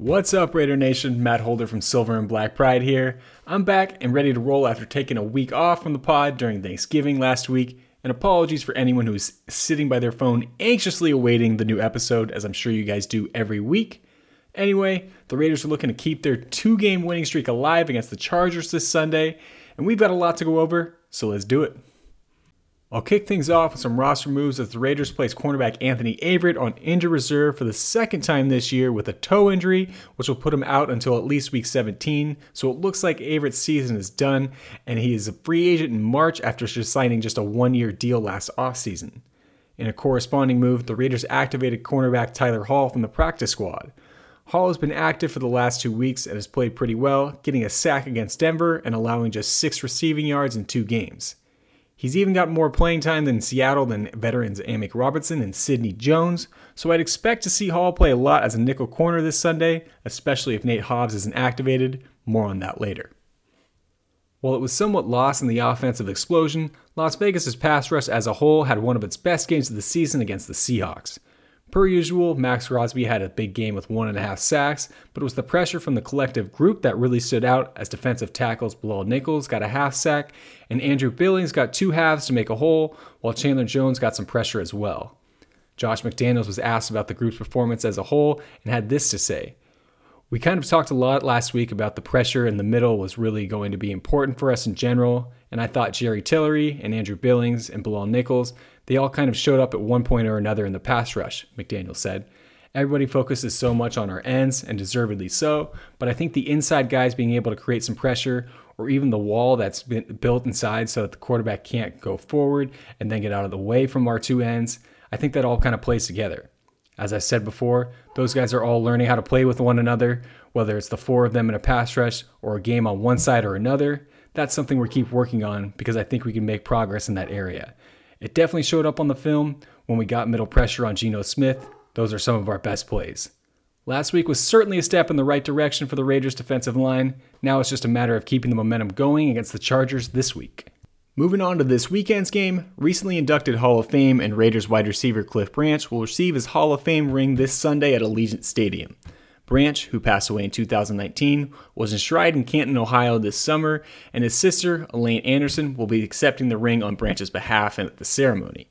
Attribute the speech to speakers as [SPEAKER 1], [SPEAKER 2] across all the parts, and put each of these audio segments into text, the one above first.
[SPEAKER 1] What's up, Raider Nation? Matt Holder from Silver and Black Pride here. I'm back and ready to roll after taking a week off from the pod during Thanksgiving last week. And apologies for anyone who's sitting by their phone anxiously awaiting the new episode, as I'm sure you guys do every week. Anyway, the Raiders are looking to keep their two game winning streak alive against the Chargers this Sunday, and we've got a lot to go over, so let's do it. I'll kick things off with some roster moves as the Raiders place cornerback Anthony Averett on injured reserve for the second time this year with a toe injury, which will put him out until at least week 17. So it looks like Averett's season is done, and he is a free agent in March after signing just a one year deal last offseason. In a corresponding move, the Raiders activated cornerback Tyler Hall from the practice squad. Hall has been active for the last two weeks and has played pretty well, getting a sack against Denver and allowing just six receiving yards in two games. He's even got more playing time than Seattle than veterans Amik Robertson and Sidney Jones, so I'd expect to see Hall play a lot as a nickel corner this Sunday, especially if Nate Hobbs isn't activated. More on that later. While it was somewhat lost in the offensive explosion, Las Vegas' pass rush as a whole had one of its best games of the season against the Seahawks. Per usual, Maxx Crosby had a big game with one and a half sacks, but it was the pressure from the collective group that really stood out as defensive tackles Bilal Nichols got a half sack, and Andrew Billings got two halves to make a whole, while Chandler Jones got some pressure as well. Josh McDaniels was asked about the group's performance as a whole and had this to say. We kind of talked a lot last week about the pressure in the middle was really going to be important for us in general, and I thought Jerry Tillery and Andrew Billings and Bilal Nichols they all kind of showed up at one point or another in the pass rush, McDaniel said. Everybody focuses so much on our ends, and deservedly so, but I think the inside guys being able to create some pressure, or even the wall that's been built inside so that the quarterback can't go forward and then get out of the way from our two ends, I think that all kind of plays together. As I said before, those guys are all learning how to play with one another, whether it's the four of them in a pass rush or a game on one side or another. That's something we keep working on because I think we can make progress in that area. It definitely showed up on the film when we got middle pressure on Geno Smith. Those are some of our best plays. Last week was certainly a step in the right direction for the Raiders' defensive line. Now it's just a matter of keeping the momentum going against the Chargers this week. Moving on to this weekend's game, recently inducted Hall of Fame and Raiders wide receiver Cliff Branch will receive his Hall of Fame ring this Sunday at Allegiant Stadium. Branch, who passed away in 2019, was enshrined in Canton, Ohio this summer, and his sister, Elaine Anderson, will be accepting the ring on Branch's behalf at the ceremony.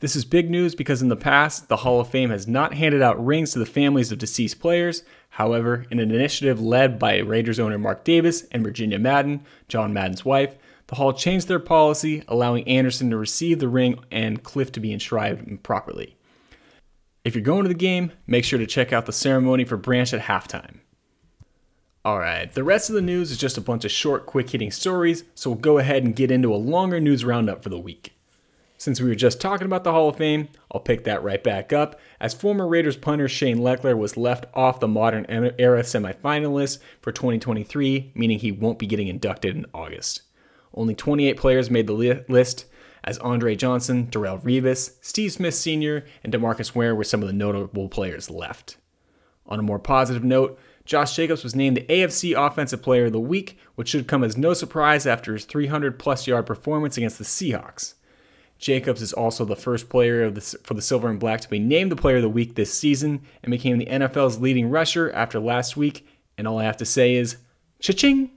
[SPEAKER 1] This is big news because in the past, the Hall of Fame has not handed out rings to the families of deceased players. However, in an initiative led by Raiders owner Mark Davis and Virginia Madden, John Madden's wife, the Hall changed their policy, allowing Anderson to receive the ring and Cliff to be enshrined properly. If you're going to the game, make sure to check out the ceremony for Branch at halftime. Alright, the rest of the news is just a bunch of short, quick hitting stories, so we'll go ahead and get into a longer news roundup for the week. Since we were just talking about the Hall of Fame, I'll pick that right back up, as former Raiders punter Shane Lechler was left off the modern era semifinalists for 2023, meaning he won't be getting inducted in August. Only 28 players made the list, as Andre Johnson, Darrelle Revis, Steve Smith Sr., and DeMarcus Ware were some of the notable players left. On a more positive note, Josh Jacobs was named the AFC Offensive Player of the Week, which should come as no surprise after his 300 plus yard performance against the Seahawks. Jacobs is also the first player the, for the Silver and Black to be named the Player of the Week this season and became the NFL's leading rusher after last week. And all I have to say is, cha-ching!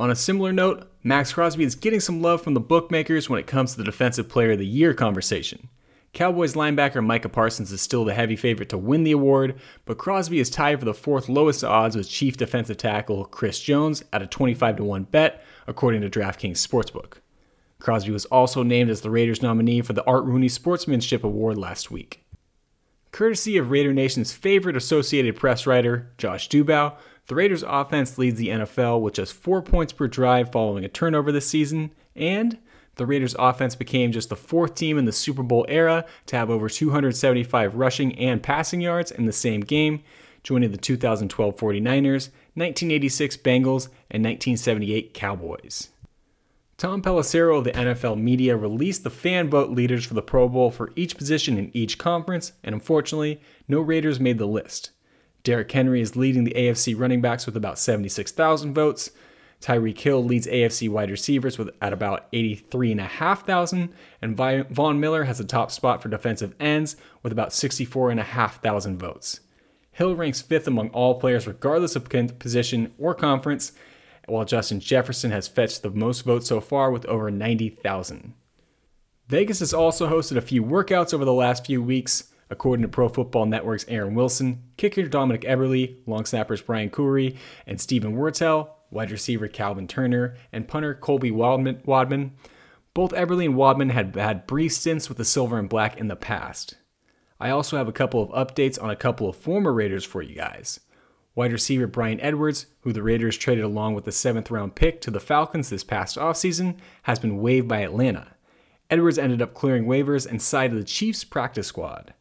[SPEAKER 1] On a similar note, Maxx Crosby is getting some love from the bookmakers when it comes to the Defensive Player of the Year conversation. Cowboys linebacker Micah Parsons is still the heavy favorite to win the award, but Crosby is tied for the fourth lowest odds with Chief defensive tackle Chris Jones at a 25 to 1 bet, according to DraftKings Sportsbook. Crosby was also named as the Raiders nominee for the Art Rooney Sportsmanship Award last week. Courtesy of Raider Nation's favorite Associated Press writer, Josh Dubow, the Raiders' offense leads the NFL with just four points per drive following a turnover this season, and the Raiders' offense became just the fourth team in the Super Bowl era to have over 275 rushing and passing yards in the same game, joining the 2012 49ers, 1986 Bengals, and 1978 Cowboys. Tom Pelissero of the NFL media released the fan vote leaders for the Pro Bowl for each position in each conference, and unfortunately, no Raiders made the list. Derrick Henry is leading the AFC running backs with about 76,000 votes. Tyreek Hill leads AFC wide receivers with at about 83,500, and Von Miller has the top spot for defensive ends with about 64,500 votes. Hill ranks fifth among all players, regardless of position or conference, while Justin Jefferson has fetched the most votes so far with over 90,000. Vegas has also hosted a few workouts over the last few weeks. According to Pro Football Network's Aaron Wilson, kicker Dominik Eberle, long snappers Brian Coury, and Steven Wirtel, wide receiver Calvin Turner, and punter Colby Wadman, Wadman both Eberle and Wadman had had brief stints with the silver and black in the past. I also have a couple of updates on a couple of former Raiders for you guys. Wide receiver Bryan Edwards, who the Raiders traded along with the seventh round pick to the Falcons this past offseason, has been waived by Atlanta. Edwards ended up clearing waivers and sided the Chiefs practice squad.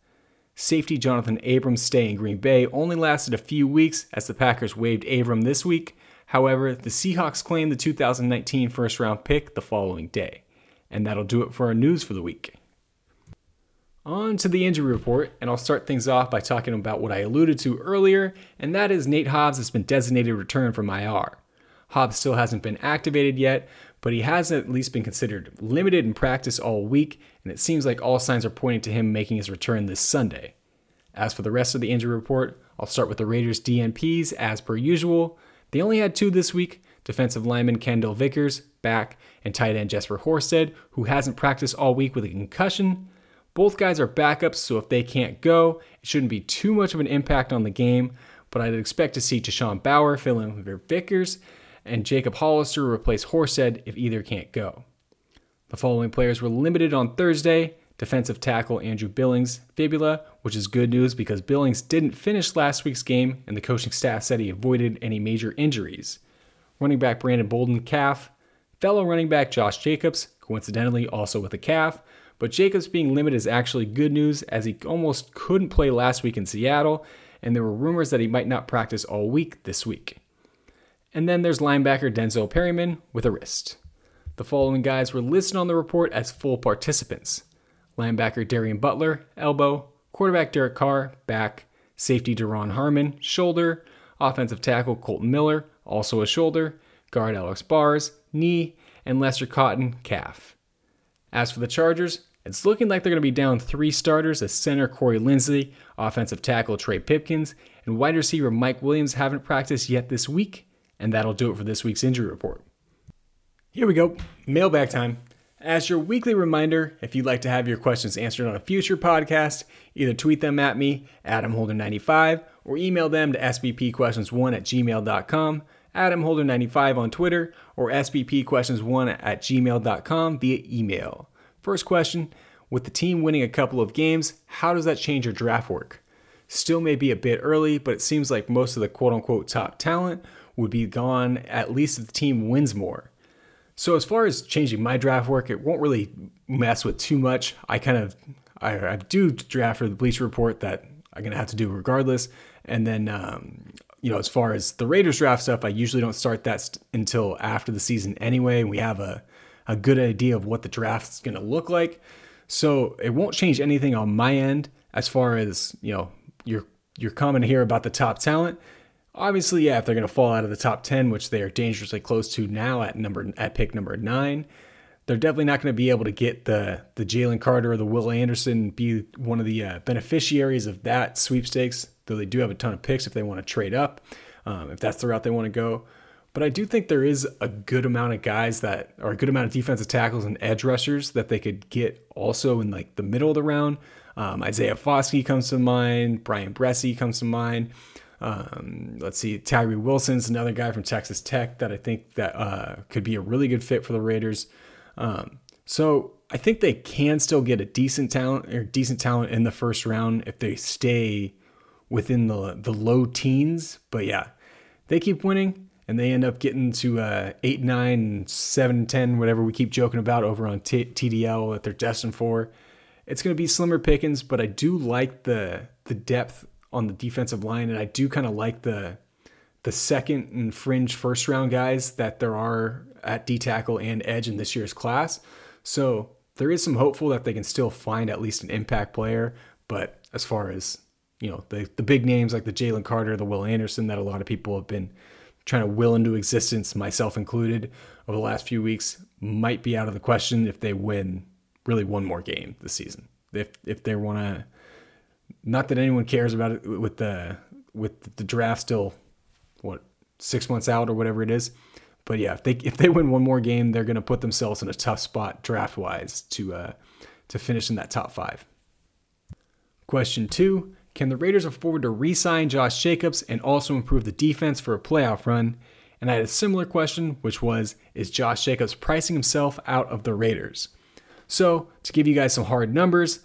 [SPEAKER 1] Safety Johnathan Abram's stay in Green Bay only lasted a few weeks as the Packers waived Abram this week. However, the Seahawks claimed the 2019 first round pick the following day. And that'll do it for our news for the week. On to the injury report, and I'll start things off by talking about what I alluded to earlier, and that is Nate Hobbs has been designated return from IR. Hobbs still hasn't been activated yet, but he hasn't at least been considered limited in practice all week, and it seems like all signs are pointing to him making his return this Sunday. As for the rest of the injury report, I'll start with the Raiders' DNPs as per usual. They only had two this week defensive lineman Kendal Vickers, back, and tight end Jesper Horsted, who hasn't practiced all week with a concussion. Both guys are backups, so if they can't go, it shouldn't be too much of an impact on the game, but I'd expect to see Tashawn Bower fill in for Vickers and Jacob Hollister replace Horsted if either can't go. The following players were limited on Thursday defensive tackle Andrew Billings fibula, which is good news because Billings didn't finish last week's game and the coaching staff said he avoided any major injuries. Running back Brandon Bolden calf, fellow running back Josh Jacobs, coincidentally also with a calf, but Jacobs being limited is actually good news as he almost couldn't play last week in Seattle, and there were rumors that he might not practice all week this week. And then there's linebacker Denzel Perryman with a wrist. The following guys were listed on the report as full participants. Linebacker Darien Butler, elbow, quarterback Derek Carr, back, safety Duron Harmon, shoulder, offensive tackle Kolton Miller, also a shoulder, guard Alex Bars, knee, and Lester Cotton, calf. As for the Chargers, it's looking like they're going to be down three starters as center Corey Linsley, offensive tackle Trey Pipkins, and wide receiver Mike Williams haven't practiced yet this week, and that'll do it for this week's injury report. Here we go, mailbag time. As your weekly reminder, if you'd like to have your questions answered on a future podcast, either tweet them at me, @mholder95, or email them to sbpquestions1 at gmail.com, @mholder95 on Twitter, or sbpquestions1 at gmail.com via email. First question With the team winning a couple of games, how does that change your draft work? Still may be a bit early, but it seems like most of the quote unquote top talent would be gone at least if the team wins more. So as far as changing my draft work, it won't really mess with too much. I kind of I, I do draft for the Bleacher Report that I'm gonna have to do regardless, and then um, you know as far as the Raiders draft stuff, I usually don't start that st- until after the season anyway. We have a a good idea of what the draft's gonna look like, so it won't change anything on my end as far as you know your your comment here about the top talent. Obviously, yeah, if they're going to fall out of the top 10, which they are dangerously close to now at number at pick number 9, they're definitely not going to be able to get the the Jalen Carter or the Will Anderson be one of the uh, beneficiaries of that sweepstakes, though they do have a ton of picks if they want to trade up, um, if that's the route they want to go. But I do think there is a good amount of guys that are a good amount of defensive tackles and edge rushers that they could get also in like the middle of the round. Um, Isaiah Foskey comes to mind, Bryan Bresee comes to mind. Um, let's see, Tyree Wilson's another guy from Texas Tech that I think that uh, could be a really good fit for the Raiders. Um, so I think they can still get a decent talent or decent talent in the first round if they stay within the the low teens. But yeah, they keep winning and they end up getting to uh, eight, nine, seven, ten, whatever we keep joking about over on T- TDL that they're destined for. It's going to be slimmer pickings, but I do like the the depth on the defensive line, and I do kind of like the the second and fringe first round guys that there are at D tackle and edge in this year's class. So there is some hopeful that they can still find at least an impact player. But as far as you know, the the big names like the Jalen Carter, the Will Anderson that a lot of people have been trying to will into existence, myself included, over the last few weeks, might be out of the question if they win really one more game this season. If if they want to not that anyone cares about it with the with the draft still what six months out or whatever it is. But yeah, if they if they win one more game, they're going to put themselves in a tough spot draft wise to uh, to finish in that top five. Question two: Can the Raiders afford to re-sign Josh Jacobs and also improve the defense for a playoff run? And I had a similar question, which was: Is Josh Jacobs pricing himself out of the Raiders? So to give you guys some hard numbers,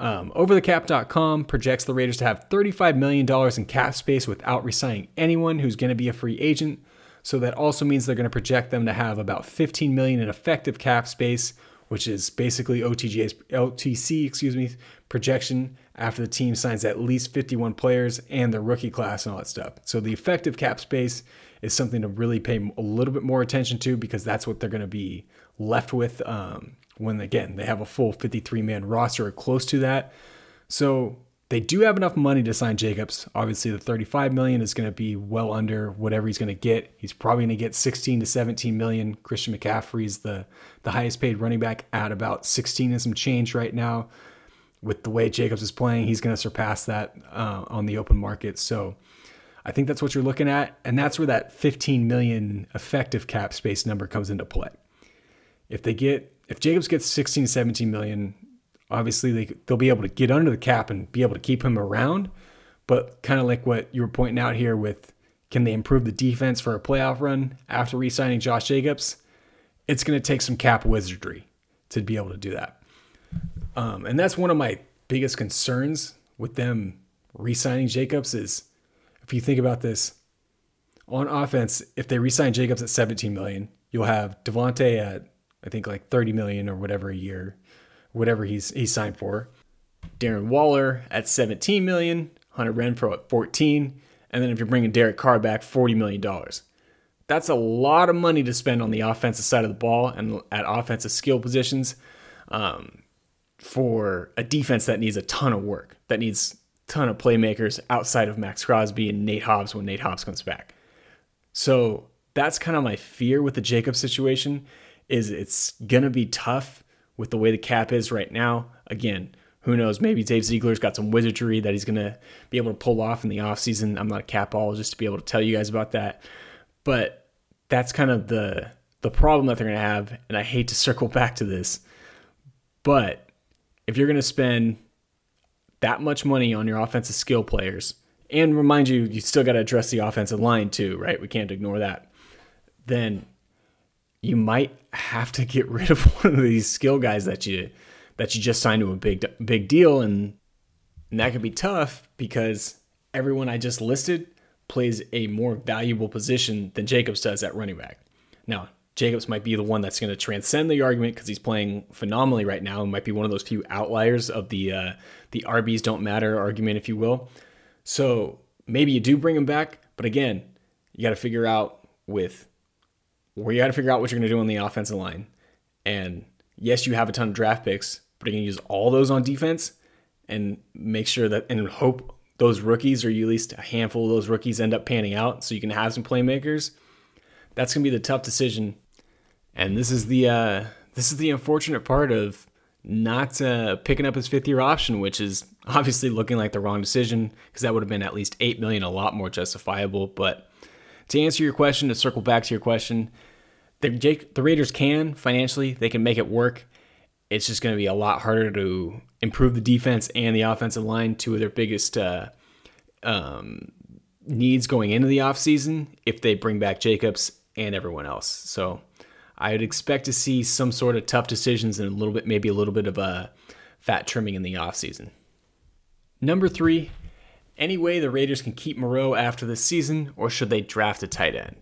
[SPEAKER 1] um, OverTheCap.com projects the Raiders to have $35 million in cap space without resigning anyone who's going to be a free agent. So that also means they're going to project them to have about 15 million in effective cap space, which is basically OTG's LTC, excuse me, projection after the team signs at least 51 players and their rookie class and all that stuff. So the effective cap space is something to really pay a little bit more attention to because that's what they're going to be left with um, when again they have a full 53 man roster or close to that. So they do have enough money to sign Jacobs. Obviously, the 35 million is going to be well under whatever he's going to get. He's probably going to get 16 to 17 million. Christian McCaffrey's the the highest paid running back at about 16 and some change right now. With the way Jacobs is playing, he's going to surpass that uh, on the open market. So I think that's what you're looking at, and that's where that 15 million effective cap space number comes into play. If they get if Jacobs gets 16 17 million, obviously they, they'll be able to get under the cap and be able to keep him around. But kind of like what you were pointing out here with can they improve the defense for a playoff run after re signing Josh Jacobs? It's going to take some cap wizardry to be able to do that. Um, and that's one of my biggest concerns with them re signing Jacobs is if you think about this on offense, if they re sign Jacobs at 17 million, you'll have Davante at I think like 30 million or whatever a year, whatever he's he's signed for. Darren Waller at 17 million, Hunter Renfrow at 14, and then if you're bringing Derek Carr back, 40 million dollars. That's a lot of money to spend on the offensive side of the ball and at offensive skill positions um, for a defense that needs a ton of work, that needs a ton of playmakers outside of Maxx Crosby and Nate Hobbs when Nate Hobbs comes back. So that's kind of my fear with the Jacob situation is it's going to be tough with the way the cap is right now. Again, who knows? Maybe Dave Ziegler's got some wizardry that he's going to be able to pull off in the offseason. I'm not a capologist to be able to tell you guys about that. But that's kind of the the problem that they're going to have. And I hate to circle back to this, but if you're going to spend that much money on your offensive skill players, and remind you, you still got to address the offensive line too, right? We can't ignore that. Then you might have to get rid of one of these skill guys that you that you just signed to a big big deal and, and that could be tough because everyone I just listed plays a more valuable position than Jacobs does at running back. Now, Jacobs might be the one that's going to transcend the argument because he's playing phenomenally right now and might be one of those few outliers of the uh, the RBs don't matter argument, if you will. So maybe you do bring him back, but again, you got to figure out with where you got to figure out what you're going to do on the offensive line. And yes, you have a ton of draft picks, but you can use all those on defense and make sure that and hope those rookies or at least a handful of those rookies end up panning out so you can have some playmakers. That's going to be the tough decision. And this is the uh, this is the unfortunate part of not uh, picking up his fifth year option, which is obviously looking like the wrong decision because that would have been at least eight million, a lot more justifiable. But to answer your question, to circle back to your question, the Jake, the Raiders can financially, they can make it work. It's just going to be a lot harder to improve the defense and the offensive line, two of their biggest uh, um, needs going into the offseason if they bring back Jacobs and everyone else. So I would expect to see some sort of tough decisions and a little bit, maybe a little bit of a fat trimming in the offseason. Number three, any way the Raiders can keep Moreau after the season, or should they draft a tight end?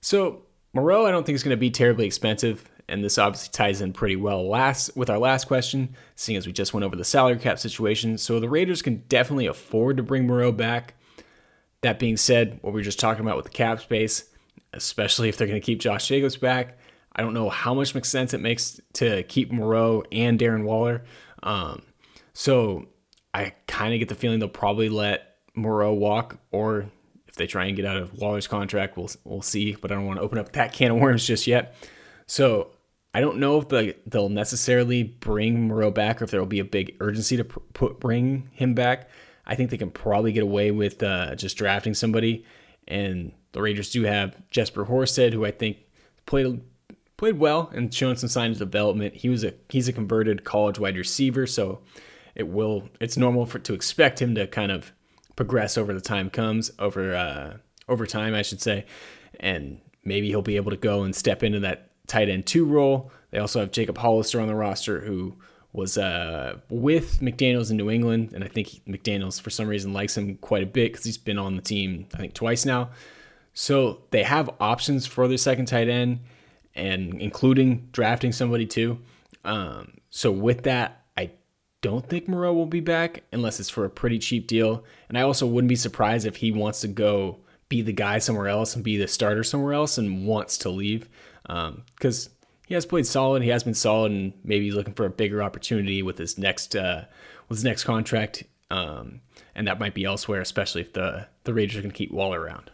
[SPEAKER 1] So Moreau, I don't think is going to be terribly expensive, and this obviously ties in pretty well last with our last question, seeing as we just went over the salary cap situation. So the Raiders can definitely afford to bring Moreau back. That being said, what we were just talking about with the cap space, especially if they're going to keep Josh Jacobs back, I don't know how much sense it makes to keep Moreau and Darren Waller. Um, so I kind of get the feeling they'll probably let Moreau walk, or they try and get out of Waller's contract, we'll we'll see. But I don't want to open up that can of worms just yet. So I don't know if the, they'll necessarily bring Moreau back, or if there will be a big urgency to put bring him back. I think they can probably get away with uh, just drafting somebody. And the Raiders do have Jesper Horsted, who I think played played well and shown some signs of development. He was a he's a converted college wide receiver, so it will it's normal for to expect him to kind of progress over the time comes over uh, over time, I should say, and maybe he'll be able to go and step into that tight end two role. They also have Jacob Hollister on the roster, who was uh, with McDaniels in New England, and I think McDaniels for some reason likes him quite a bit because he's been on the team I think twice now. So they have options for their second tight end, and including drafting somebody too. Um, so with that, don't think Moreau will be back unless it's for a pretty cheap deal, and I also wouldn't be surprised if he wants to go be the guy somewhere else and be the starter somewhere else and wants to leave because um, he has played solid. He has been solid, and maybe he's looking for a bigger opportunity with his next uh, with his next contract, um, and that might be elsewhere, especially if the the Raiders are going to keep Waller around.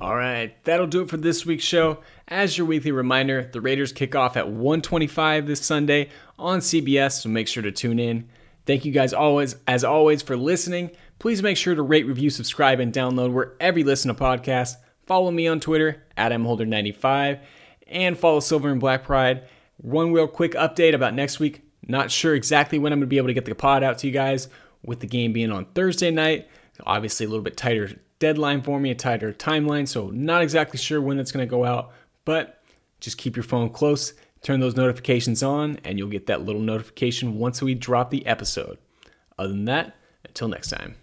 [SPEAKER 1] All right, that'll do it for this week's show. As your weekly reminder, the Raiders kick off at 1:25 this Sunday on CBS, so make sure to tune in. Thank you guys always as always for listening. Please make sure to rate, review, subscribe, and download wherever you listen to podcasts. Follow me on Twitter at mholder95 and follow Silver and Black Pride. One real quick update about next week. Not sure exactly when I'm going to be able to get the pod out to you guys with the game being on Thursday night. Obviously, a little bit tighter deadline for me, a tighter timeline, so not exactly sure when it's going to go out, but just keep your phone close, turn those notifications on, and you'll get that little notification once we drop the episode. Other than that, until next time.